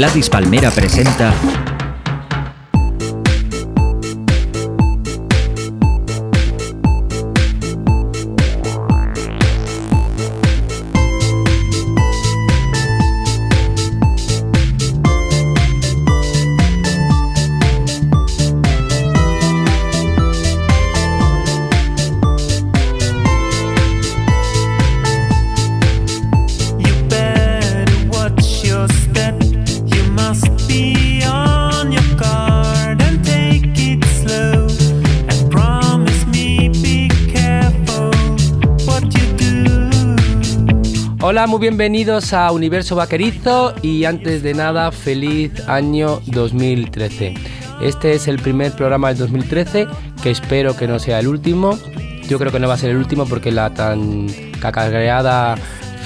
Gladys Palmera presenta bienvenidos a Universo Vaquerizo y antes de nada, feliz año 2013. Este es el primer programa del 2013 que espero que no sea el último. Yo creo que no va a ser el último porque la tan cacareada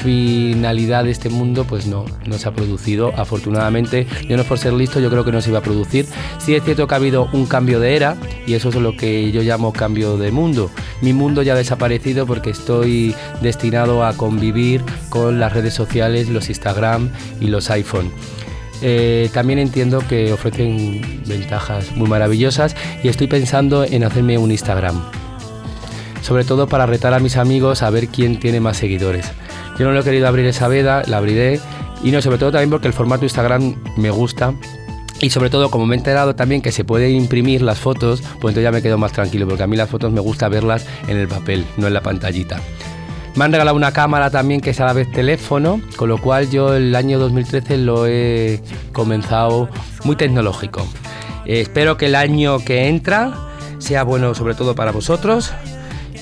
finalidad de este mundo pues no, no se ha producido afortunadamente. Yo no por ser listo yo creo que no se iba a producir. Sí es cierto que ha habido un cambio de era y eso es lo que yo llamo cambio de mundo. Mi mundo ya ha desaparecido porque estoy destinado a convivir con las redes sociales los Instagram y los iPhone. Eh, también entiendo que ofrecen ventajas muy maravillosas y estoy pensando en hacerme un Instagram. Sobre todo para retar a mis amigos a ver quién tiene más seguidores. Yo no lo he querido abrir esa veda, la abriré. Y no, sobre todo también porque el formato Instagram me gusta. Y sobre todo, como me he enterado también que se puede imprimir las fotos, pues entonces ya me quedo más tranquilo, porque a mí las fotos me gusta verlas en el papel, no en la pantallita. Me han regalado una cámara también que es a la vez teléfono, con lo cual yo el año 2013 lo he comenzado muy tecnológico. Eh, espero que el año que entra sea bueno sobre todo para vosotros,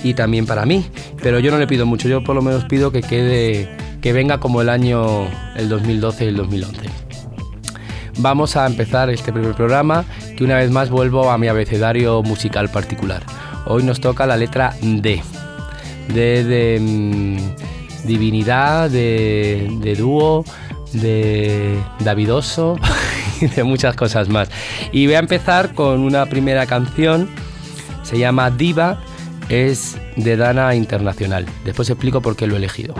y también para mí. Pero yo no le pido mucho, yo por lo menos pido que quede, que venga como el año el 2012 y el 2011. Vamos a empezar este primer programa, que una vez más vuelvo a mi abecedario musical particular. Hoy nos toca la letra D. D de mm, divinidad, de, de dúo, de davidoso y de muchas cosas más. Y voy a empezar con una primera canción, se llama Diva es de Dana Internacional. Después explico por qué lo he elegido.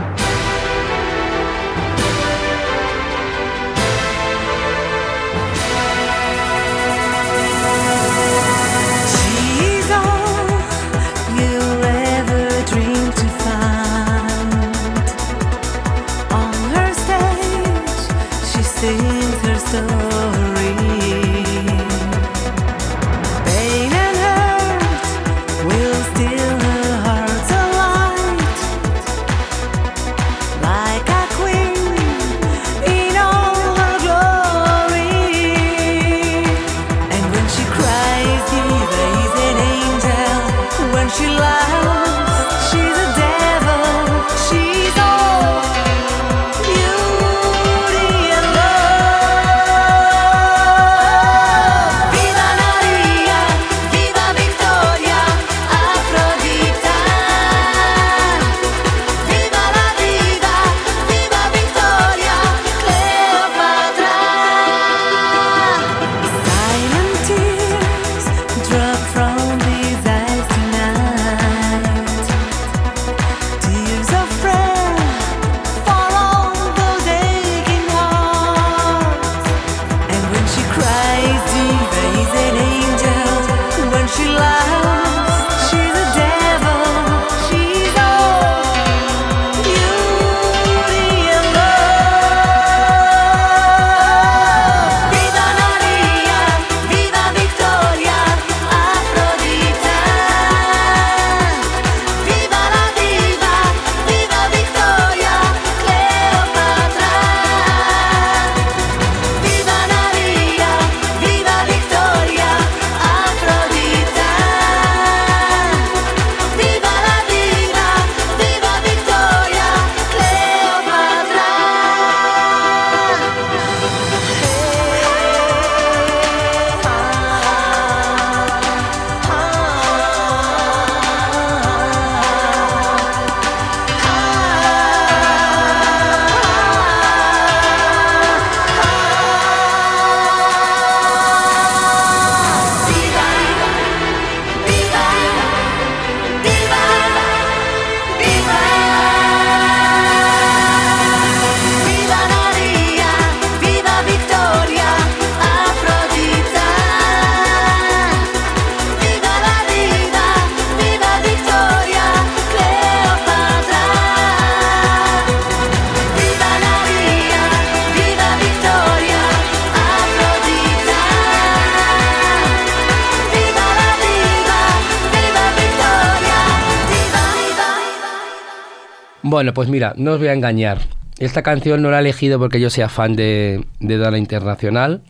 Bueno, pues mira, no os voy a engañar. Esta canción no la he elegido porque yo sea fan de, de Dana Internacional.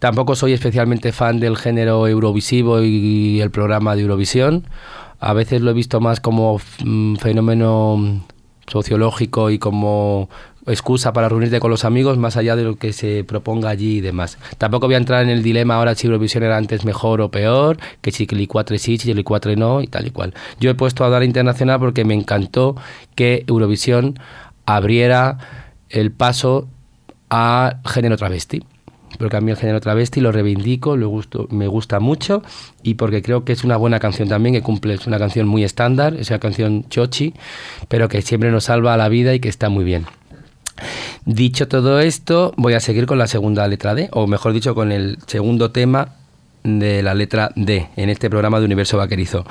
Tampoco soy especialmente fan del género eurovisivo y el programa de Eurovisión. A veces lo he visto más como mm, fenómeno sociológico y como excusa para reunirte con los amigos más allá de lo que se proponga allí y demás. Tampoco voy a entrar en el dilema ahora si Eurovisión era antes mejor o peor, que si 4 sí, si 4 no y tal y cual. Yo he puesto a dar internacional porque me encantó que Eurovisión abriera el paso a género travesti porque a mí el género travesti lo reivindico, lo gusto, me gusta mucho y porque creo que es una buena canción también, que cumple, es una canción muy estándar, es una canción chochi, pero que siempre nos salva la vida y que está muy bien. Dicho todo esto, voy a seguir con la segunda letra D, o mejor dicho, con el segundo tema de la letra D en este programa de Universo Vaquerizo.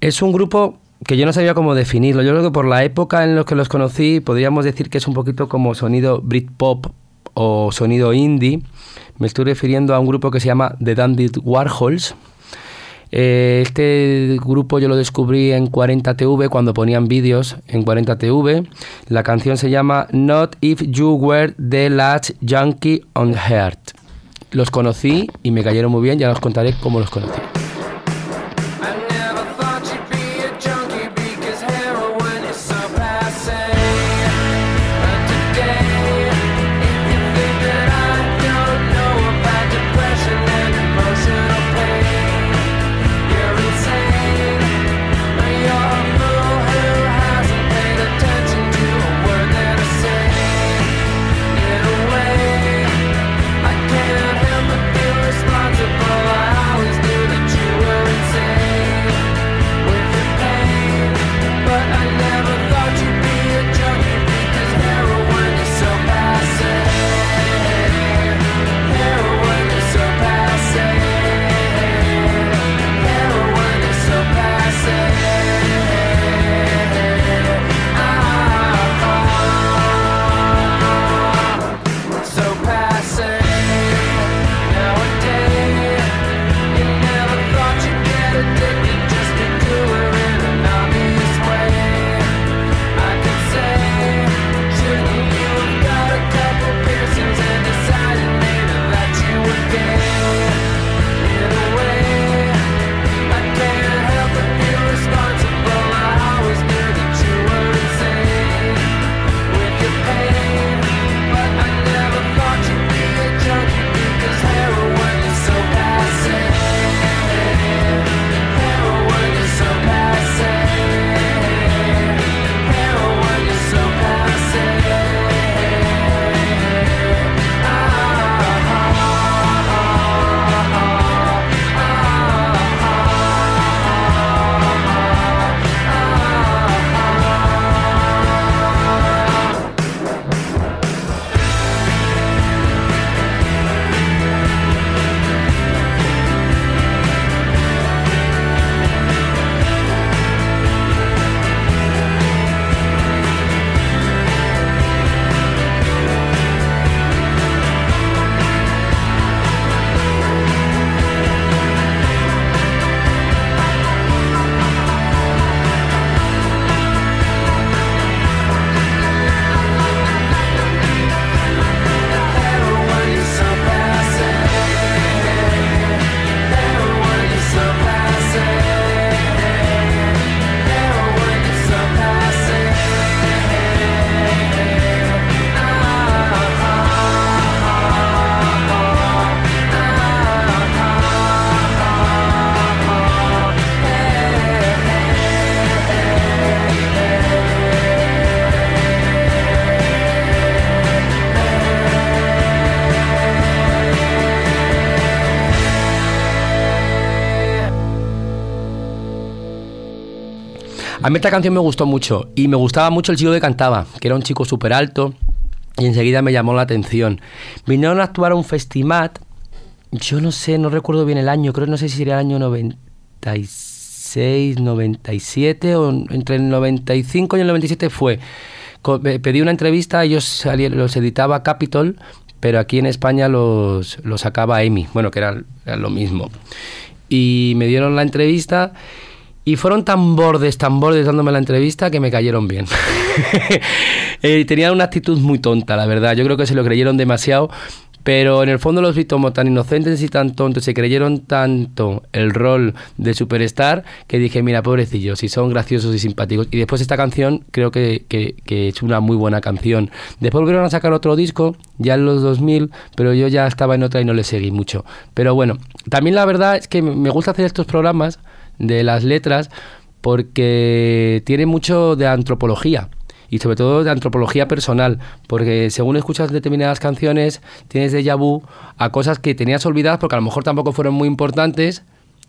Es un grupo que yo no sabía cómo definirlo. Yo creo que por la época en la que los conocí, podríamos decir que es un poquito como sonido Britpop o sonido indie. Me estoy refiriendo a un grupo que se llama The Dandy Warhols. Eh, este grupo yo lo descubrí en 40TV cuando ponían vídeos en 40TV. La canción se llama Not If You Were the Last Junkie on Heart. Los conocí y me cayeron muy bien, ya os contaré cómo los conocí. A mí esta canción me gustó mucho y me gustaba mucho el chico que cantaba, que era un chico súper alto y enseguida me llamó la atención. Vinieron a actuar a un festival, yo no sé, no recuerdo bien el año, creo no sé si sería el año 96, 97 o entre el 95 y el 97 fue. Pedí una entrevista, ellos los editaba Capitol, pero aquí en España los, sacaba EMI, bueno, que era, era lo mismo. Y me dieron la entrevista Y fueron tan bordes, tan bordes dándome la entrevista que me cayeron bien. eh, tenían una actitud muy tonta, la verdad. Yo creo que se lo creyeron demasiado. Pero en el fondo los vi como tan inocentes y tan tontos, se creyeron tanto el rol de superstar que dije, mira, pobrecillos, si son graciosos y simpáticos. Y después esta canción creo que, que, es una muy buena canción. Después volvieron a sacar otro disco, ya en los 2000, pero yo ya estaba en otra y no le seguí mucho. Pero bueno, también la verdad es que me gusta hacer estos programas de las letras porque tiene mucho de antropología y sobre todo de antropología personal, porque según escuchas determinadas canciones tienes déjà vu a cosas que tenías olvidadas porque a lo mejor tampoco fueron muy importantes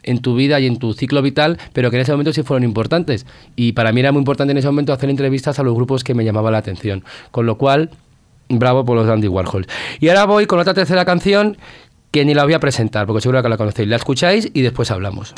en tu vida y en tu ciclo vital, pero que en ese momento sí fueron importantes. Y para mí era muy importante en ese momento hacer entrevistas a los grupos que me llamaban la atención. Con lo cual, bravo por los Andy Warhol. Y ahora voy con otra tercera canción que ni la voy a presentar, porque seguro que la conocéis. La escucháis y después hablamos.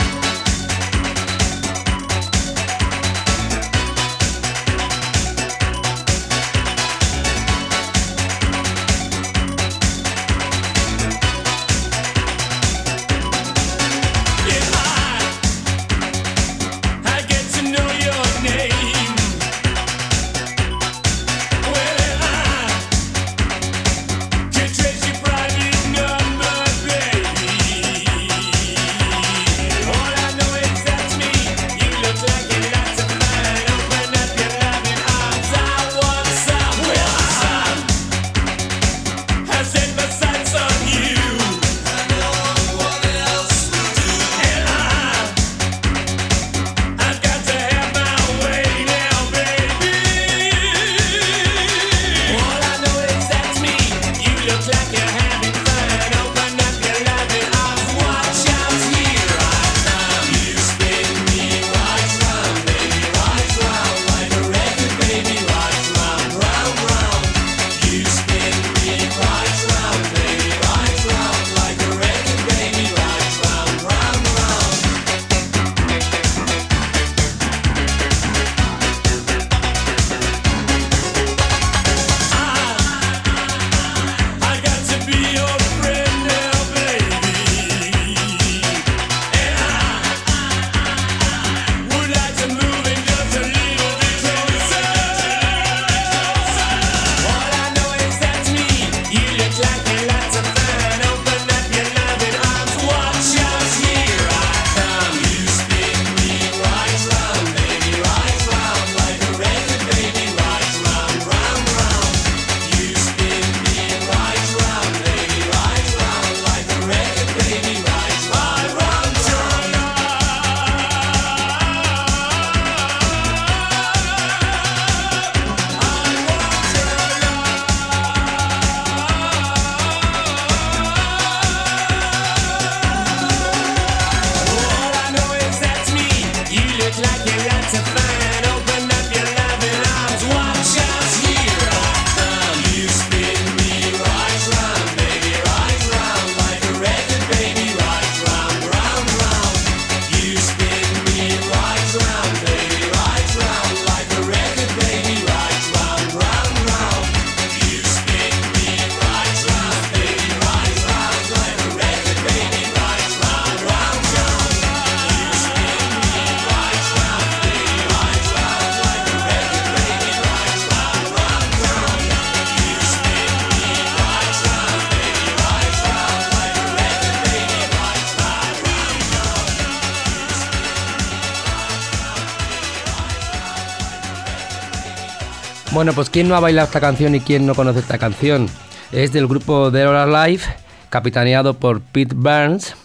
Bueno, pues ¿quién no ha bailado esta canción y quién no conoce esta canción? Es del grupo The Oral Life, capitaneado por Pete Burns.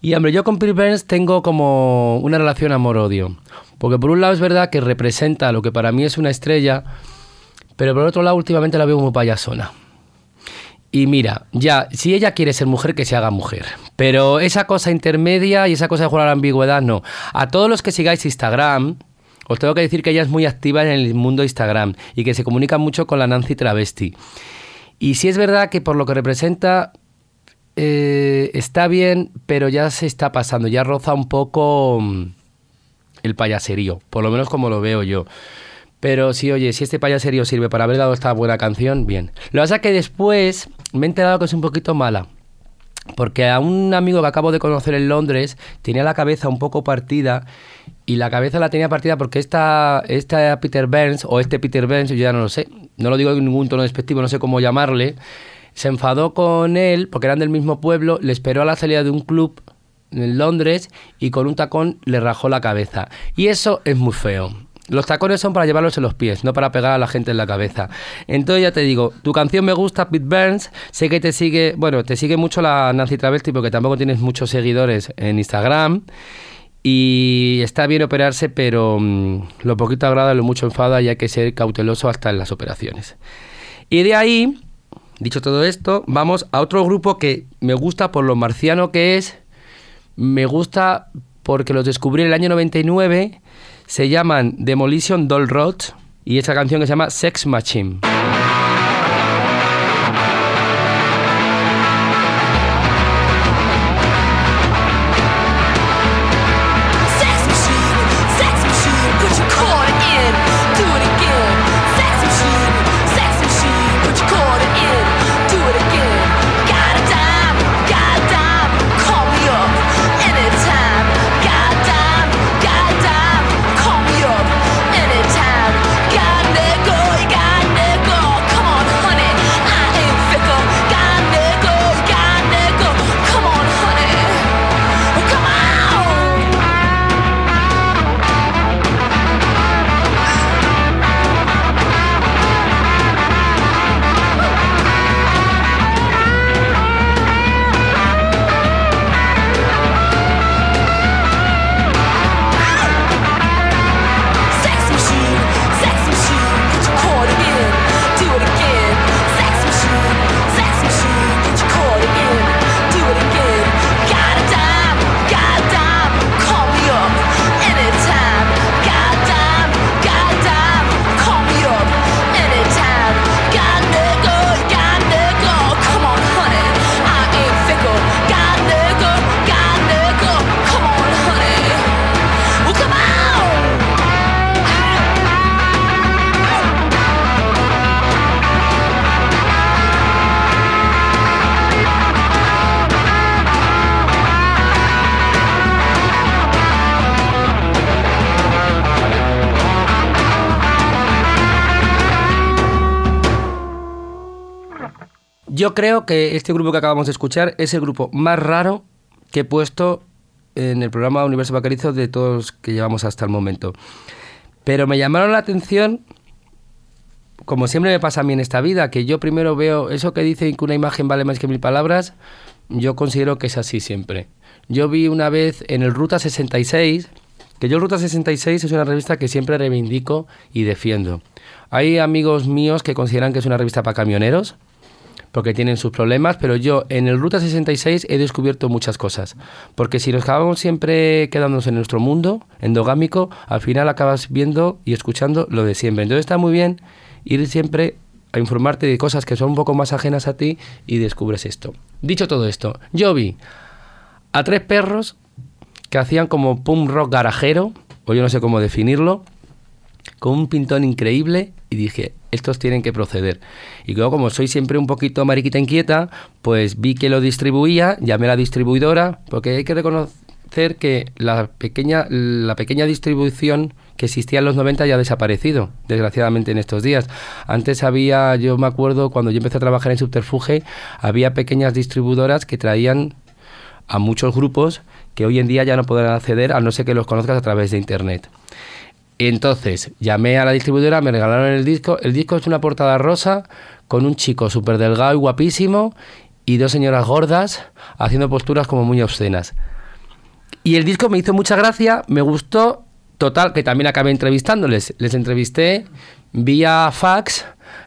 Y hombre, yo con Pete Burns tengo como una relación amor-odio. Porque por un lado es verdad que representa lo que para mí es una estrella, pero por otro lado últimamente la veo como payasona. Y mira, ya, si ella quiere ser mujer, que se haga mujer. Pero esa cosa intermedia y esa cosa de jugar a la ambigüedad, no. A todos los que sigáis Instagram, os tengo que decir que ella es muy activa en el mundo Instagram y que se comunica mucho con la Nancy Travesti. Y sí es verdad que por lo que representa eh, está bien, pero ya se está pasando, ya roza un poco mm, el payaserío, por lo menos como lo veo yo. Pero sí, oye, si este payaserío sirve para haber dado esta buena canción, bien. Lo que pasa es que después me he enterado que es un poquito mala. porque a un amigo que acabo de conocer en Londres tenía la cabeza un poco partida y la cabeza la tenía partida porque esta, esta Peter Burns o este Peter Burns, yo ya no lo sé, no lo digo en ningún tono despectivo, no sé cómo llamarle, se enfadó con él porque eran del mismo pueblo, le esperó a la salida de un club en Londres y con un tacón le rajó la cabeza. Y eso es muy feo. Los tacones son para llevarlos en los pies, no para pegar a la gente en la cabeza. Entonces ya te digo, tu canción me gusta, Pete Burns. Sé que te sigue, bueno, te sigue mucho la Nancy Travesti porque tampoco tienes muchos seguidores en Instagram. Y está bien operarse, pero mm, lo poquito agrada, lo mucho enfada y hay que ser cauteloso hasta en las operaciones. Y de ahí, dicho todo esto, vamos a otro grupo que me gusta por lo marciano que es. Me gusta porque los descubrí en el año 99 se llaman Demolition Doll Rod y esa canción que se llama Sex Machine. Yo creo que este grupo que acabamos de escuchar es el grupo más raro que he puesto en el programa Universo Bacarizo de todos que llevamos hasta el momento. Pero me llamaron la atención, como siempre me pasa a mí en esta vida, que yo primero veo eso que dicen que una imagen vale más que mil palabras, yo considero que es así siempre. Yo vi una vez en el Ruta 66, que yo el Ruta 66 es una revista que siempre reivindico y defiendo. Hay amigos míos que consideran que es una revista para camioneros, porque tienen sus problemas, pero yo en el Ruta 66 he descubierto muchas cosas, porque si nos acabamos siempre quedándonos en nuestro mundo endogámico, al final acabas viendo y escuchando lo de siempre. Entonces está muy bien ir siempre a informarte de cosas que son un poco más ajenas a ti y descubres esto. Dicho todo esto, yo vi a tres perros que hacían como punk rock garajero, o yo no sé cómo definirlo, con un pintón increíble y dije, estos tienen que proceder. Y luego, como soy siempre un poquito mariquita inquieta, pues vi que lo distribuía, llamé a la distribuidora, porque hay que reconocer que la pequeña, la pequeña distribución que existía en los 90 ya ha desaparecido, desgraciadamente en estos días. Antes había, yo me acuerdo, cuando yo empecé a trabajar en Subterfuge, había pequeñas distribuidoras que traían a muchos grupos que hoy en día ya no podrán acceder a no ser que los conozcas a través de Internet. Entonces llamé a la distribuidora, me regalaron el disco. El disco es una portada rosa con un chico súper delgado y guapísimo y dos señoras gordas haciendo posturas como muy obscenas. Y el disco me hizo mucha gracia, me gustó, total, que también acabé entrevistándoles. Les entrevisté vía fax,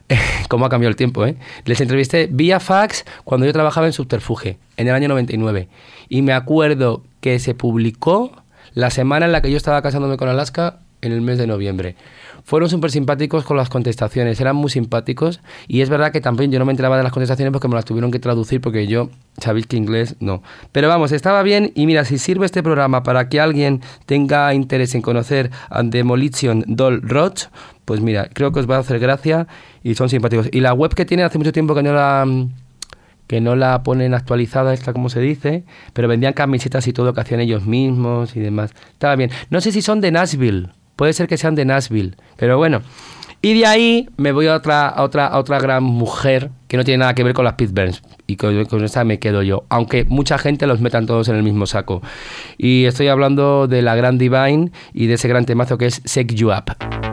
cómo ha cambiado el tiempo, ¿eh? Les entrevisté vía fax cuando yo trabajaba en Subterfuge, en el año 99. Y me acuerdo que se publicó la semana en la que yo estaba casándome con Alaska en el mes de noviembre. Fueron súper simpáticos con las contestaciones, eran muy simpáticos y es verdad que también yo no me enteraba de las contestaciones porque me las tuvieron que traducir porque yo sabéis que inglés no. Pero vamos, estaba bien y mira, si sirve este programa para que alguien tenga interés en conocer a Demolition Doll Roach, pues mira, creo que os va a hacer gracia y son simpáticos. Y la web que tiene hace mucho tiempo que no la que no la ponen actualizada, esta como se dice, pero vendían camisetas y todo que hacían ellos mismos y demás. Estaba bien. No sé si son de Nashville, puede ser que sean de Nashville, pero bueno. Y de ahí me voy a otra, a otra, otra gran mujer que no tiene nada que ver con las Pitburns. Y con, con esa me quedo yo. Aunque mucha gente los metan todos en el mismo saco. Y estoy hablando de la gran Divine y de ese gran temazo que es Shake You Up.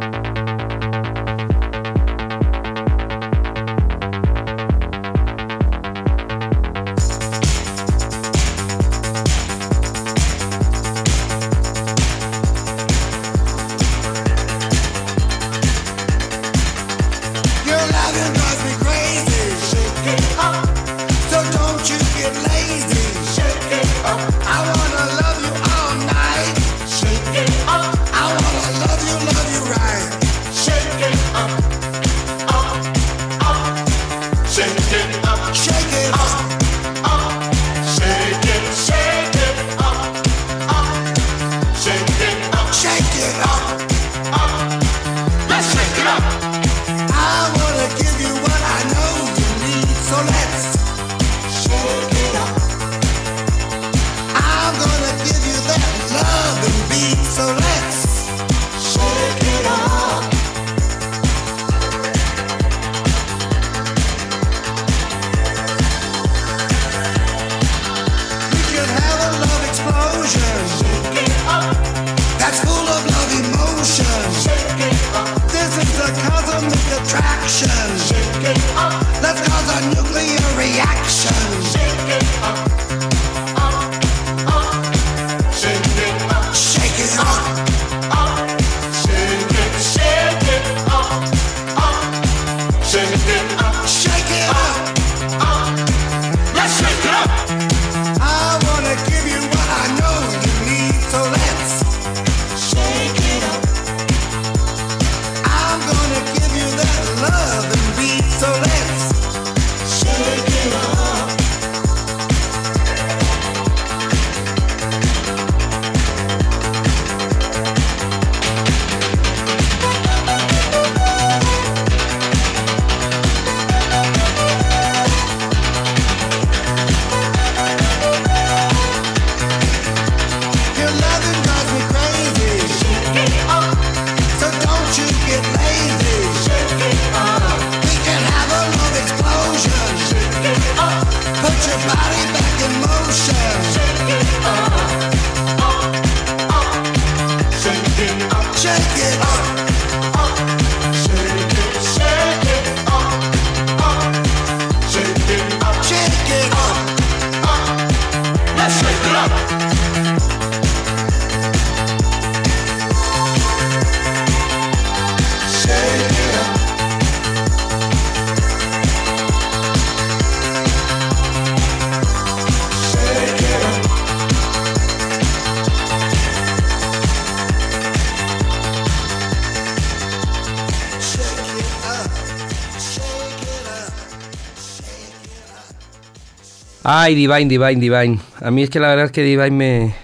Ay, Divine, Divine, Divine. A mí es que la verdad es que Divine me,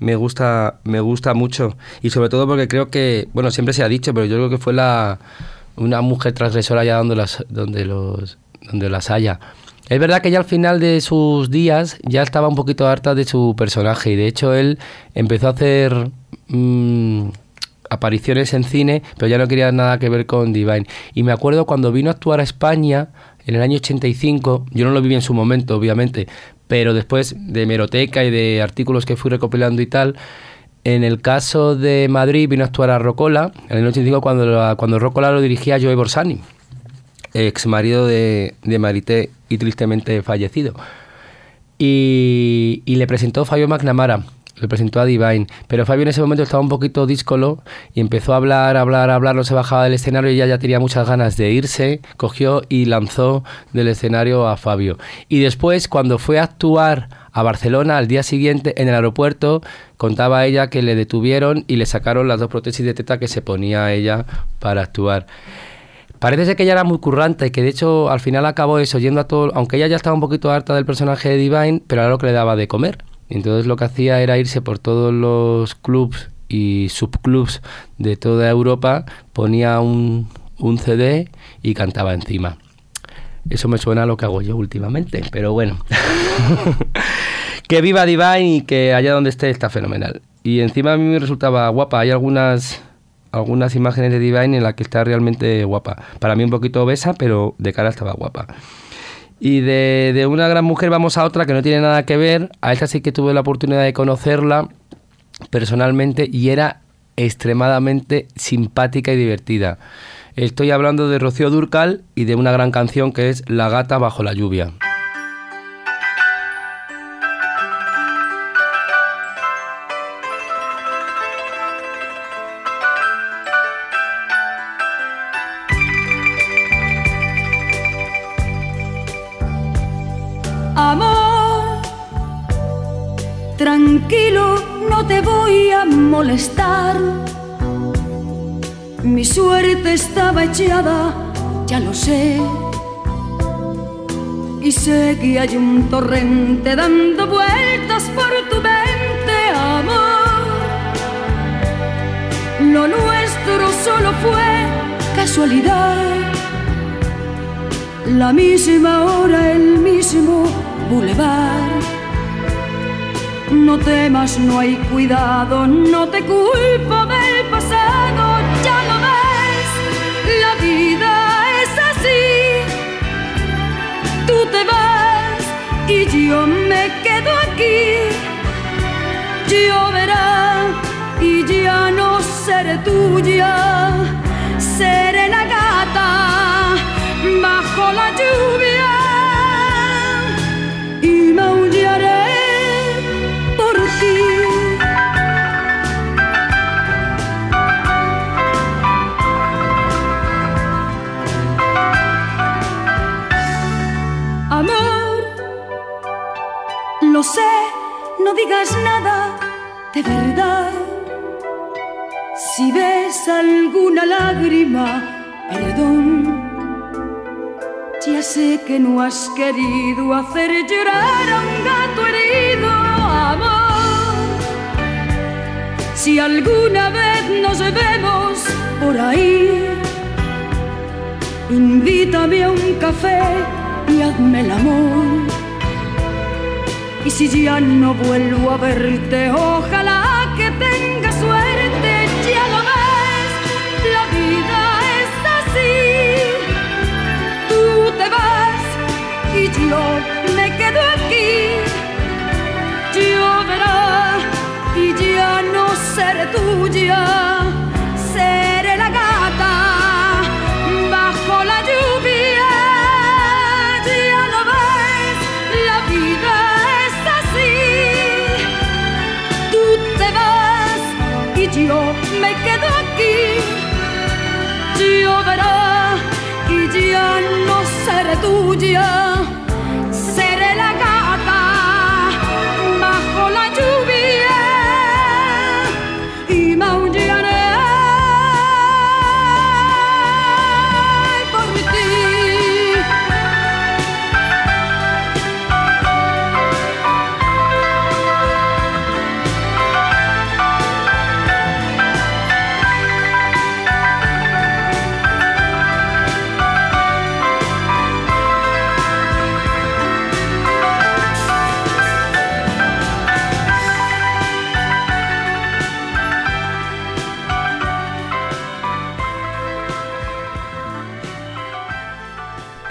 me gusta me gusta mucho y sobre todo porque creo que, bueno, siempre se ha dicho, pero yo creo que fue la una mujer transgresora ya donde las donde los donde las haya. Es verdad que ya al final de sus días ya estaba un poquito harta de su personaje y de hecho él empezó a hacer mm, apariciones en cine, pero ya no quería nada que ver con Divine. Y me acuerdo cuando vino a actuar a España en el año 85, yo no lo viví en su momento, obviamente, pero después de meroteca y de artículos que fui recopilando y tal, en el caso de Madrid vino a actuar a Rocola, en el 85 cuando, cuando Rocola lo dirigía Joe Borsani, ex marido de, de Marité y tristemente fallecido. Y, y le presentó Fabio McNamara, le presentó a Divine. Pero Fabio en ese momento estaba un poquito díscolo y empezó a hablar, hablar, hablar, no se bajaba del escenario y ella ya tenía muchas ganas de irse, cogió y lanzó del escenario a Fabio. Y después, cuando fue a actuar a Barcelona al día siguiente en el aeropuerto, contaba ella que le detuvieron y le sacaron las dos prótesis de teta que se ponía ella para actuar. Parece ser que ella era muy currante y que de hecho al final acabó eso, yendo a todo, aunque ella ya estaba un poquito harta del personaje de Divine, pero era lo que le daba de comer. Entonces lo que hacía era irse por todos los clubs y subclubs de toda Europa, ponía un, un CD y cantaba encima. Eso me suena a lo que hago yo últimamente, pero bueno. que viva Divine y que allá donde esté está fenomenal. Y encima a mí me resultaba guapa. Hay algunas algunas imágenes de Divine en las que está realmente guapa. Para mí un poquito obesa, pero de cara estaba guapa. Y de, de, una gran mujer vamos a otra que no tiene nada que ver. A esta sí que tuve la oportunidad de conocerla personalmente y era extremadamente simpática y divertida. Estoy hablando de Rocío Durcal y de una gran canción que es La gata bajo la lluvia. Mi suerte estaba echada, ya lo sé. Y sé que hay un torrente dando vueltas por tu mente, amor. Lo nuestro solo fue casualidad. La misma hora, el mismo bulevar. No temas, no hay cuidado, no te culpo del pasado, ya lo ves, la vida es así. Tú te vas y yo me quedo aquí. Lloverá y ya no seré tuya, seré la gata bajo la lluvia digas nada de verdad. Si ves alguna lágrima, perdón. Ya sé que no has querido hacer llorar a un gato herido, amor. Si alguna vez nos vemos por ahí, invítame a un café y hazme el amor. Y si ya no vuelvo a verte, ojalá que tengas suerte, ya lo ves, la vida es así. Tú te vas y yo me quedo aquí. Lloverá y ya no seré tuya, lloverá y ya no seré tuya,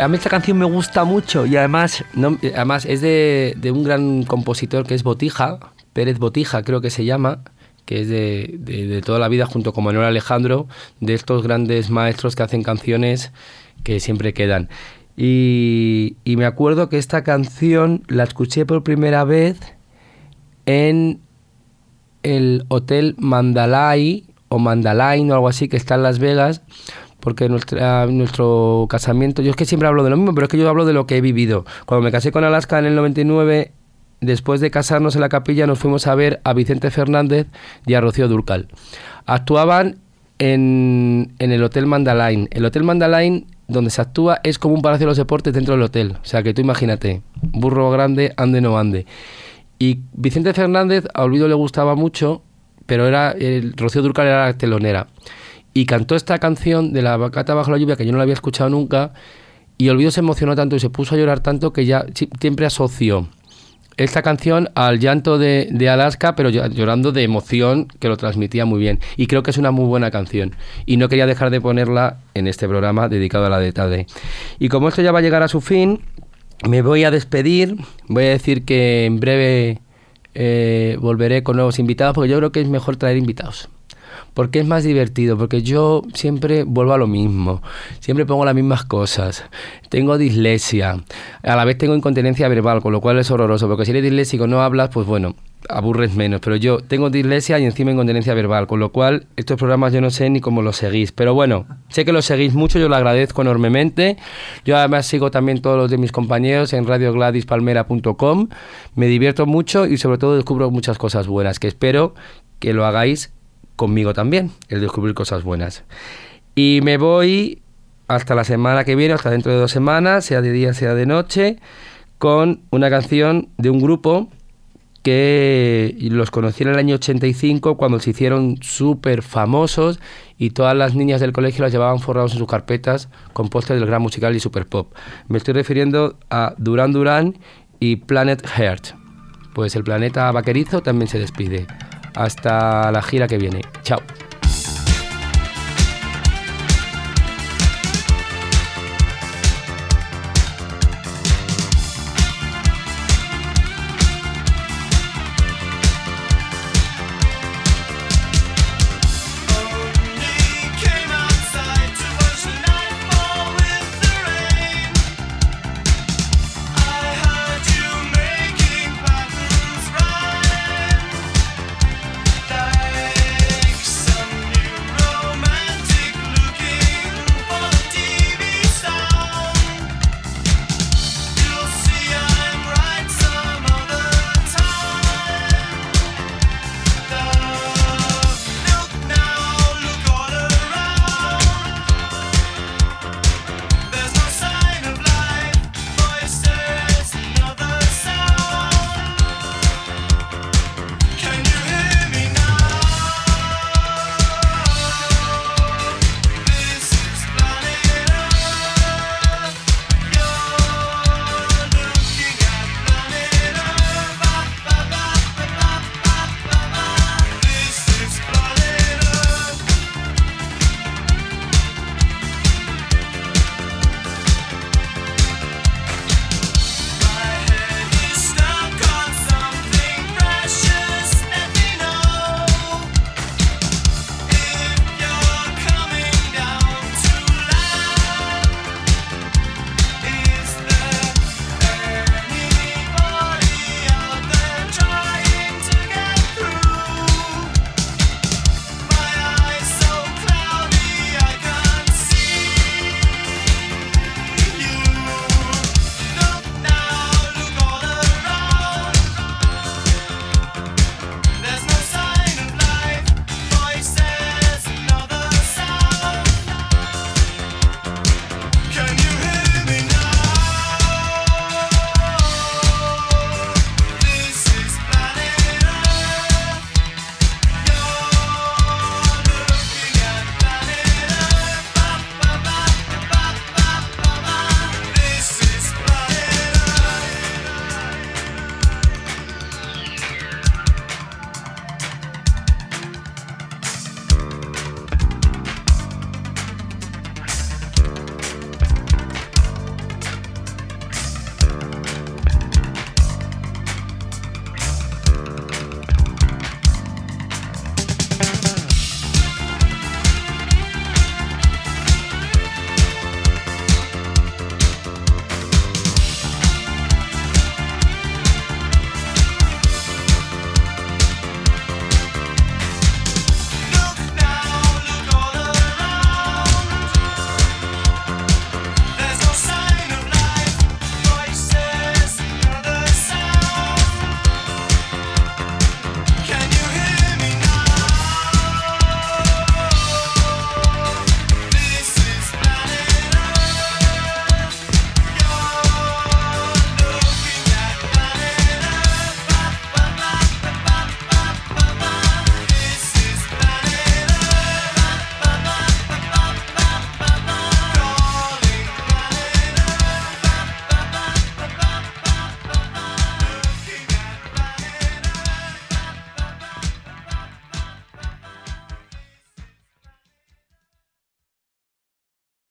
A mí esta canción me gusta mucho y además, además es de, de un gran compositor que es Botija, Pérez Botija creo que se llama, que es de, de- de toda la vida junto con Manuel Alejandro, de estos grandes maestros que hacen canciones que siempre quedan. Y, y me acuerdo que esta canción la escuché por primera vez en el Hotel Mandalay o Mandalay o algo así que está en Las Vegas porque nuestra, nuestro casamiento, yo es que siempre hablo de lo mismo, pero es que yo hablo de lo que he vivido. Cuando me casé con Alaska en el 99, después de casarnos en la capilla, nos fuimos a ver a Vicente Fernández y a Rocío Durcal. Actuaban en, en el Hotel Mandalain. El Hotel Mandalain, donde se actúa, es como un palacio de los deportes dentro del hotel. O sea que tú imagínate, burro grande, ande no ande. Y Vicente Fernández, a Olvido le gustaba mucho, pero era el Rocío Durcal era la telonera. Y cantó esta canción de la bacata bajo la lluvia, que yo no la había escuchado nunca, y Olvido se emocionó tanto y se puso a llorar tanto que ya si- siempre asoció esta canción al llanto de, Alaska, pero llorando de emoción, que lo transmitía muy bien. Y creo que es una muy buena canción. Y no quería dejar de ponerla en este programa dedicado a la de tarde. Y como esto ya va a llegar a su fin, me voy a despedir. Voy a decir que en breve eh, volveré con nuevos invitados, porque yo creo que es mejor traer invitados porque es más divertido, porque yo siempre vuelvo a lo mismo, siempre pongo las mismas cosas, tengo dislexia, a la vez tengo incontinencia verbal, con lo cual es horroroso, porque si eres disléxico no hablas, pues bueno, aburres menos, pero yo tengo dislexia y encima incontinencia verbal, con lo cual estos programas yo no sé ni cómo los seguís, pero bueno, sé que los seguís mucho, yo lo agradezco enormemente, yo además sigo también todos los de mis compañeros en radiogradispalmera.com, me divierto mucho y sobre todo descubro muchas cosas buenas, que espero que lo hagáis conmigo también, el descubrir cosas buenas. Y me voy hasta la semana que viene, hasta dentro de dos semanas, sea de día, sea de noche, con una canción de un grupo que los conocí en el año 85 cuando se hicieron súper famosos y todas las niñas del colegio las llevaban forrados en sus carpetas con pósters del gran musical y super pop. Me estoy refiriendo a Duran Duran y Planet Heart. Pues el planeta vaquerizo también se despide. Hasta la gira que viene. Chao.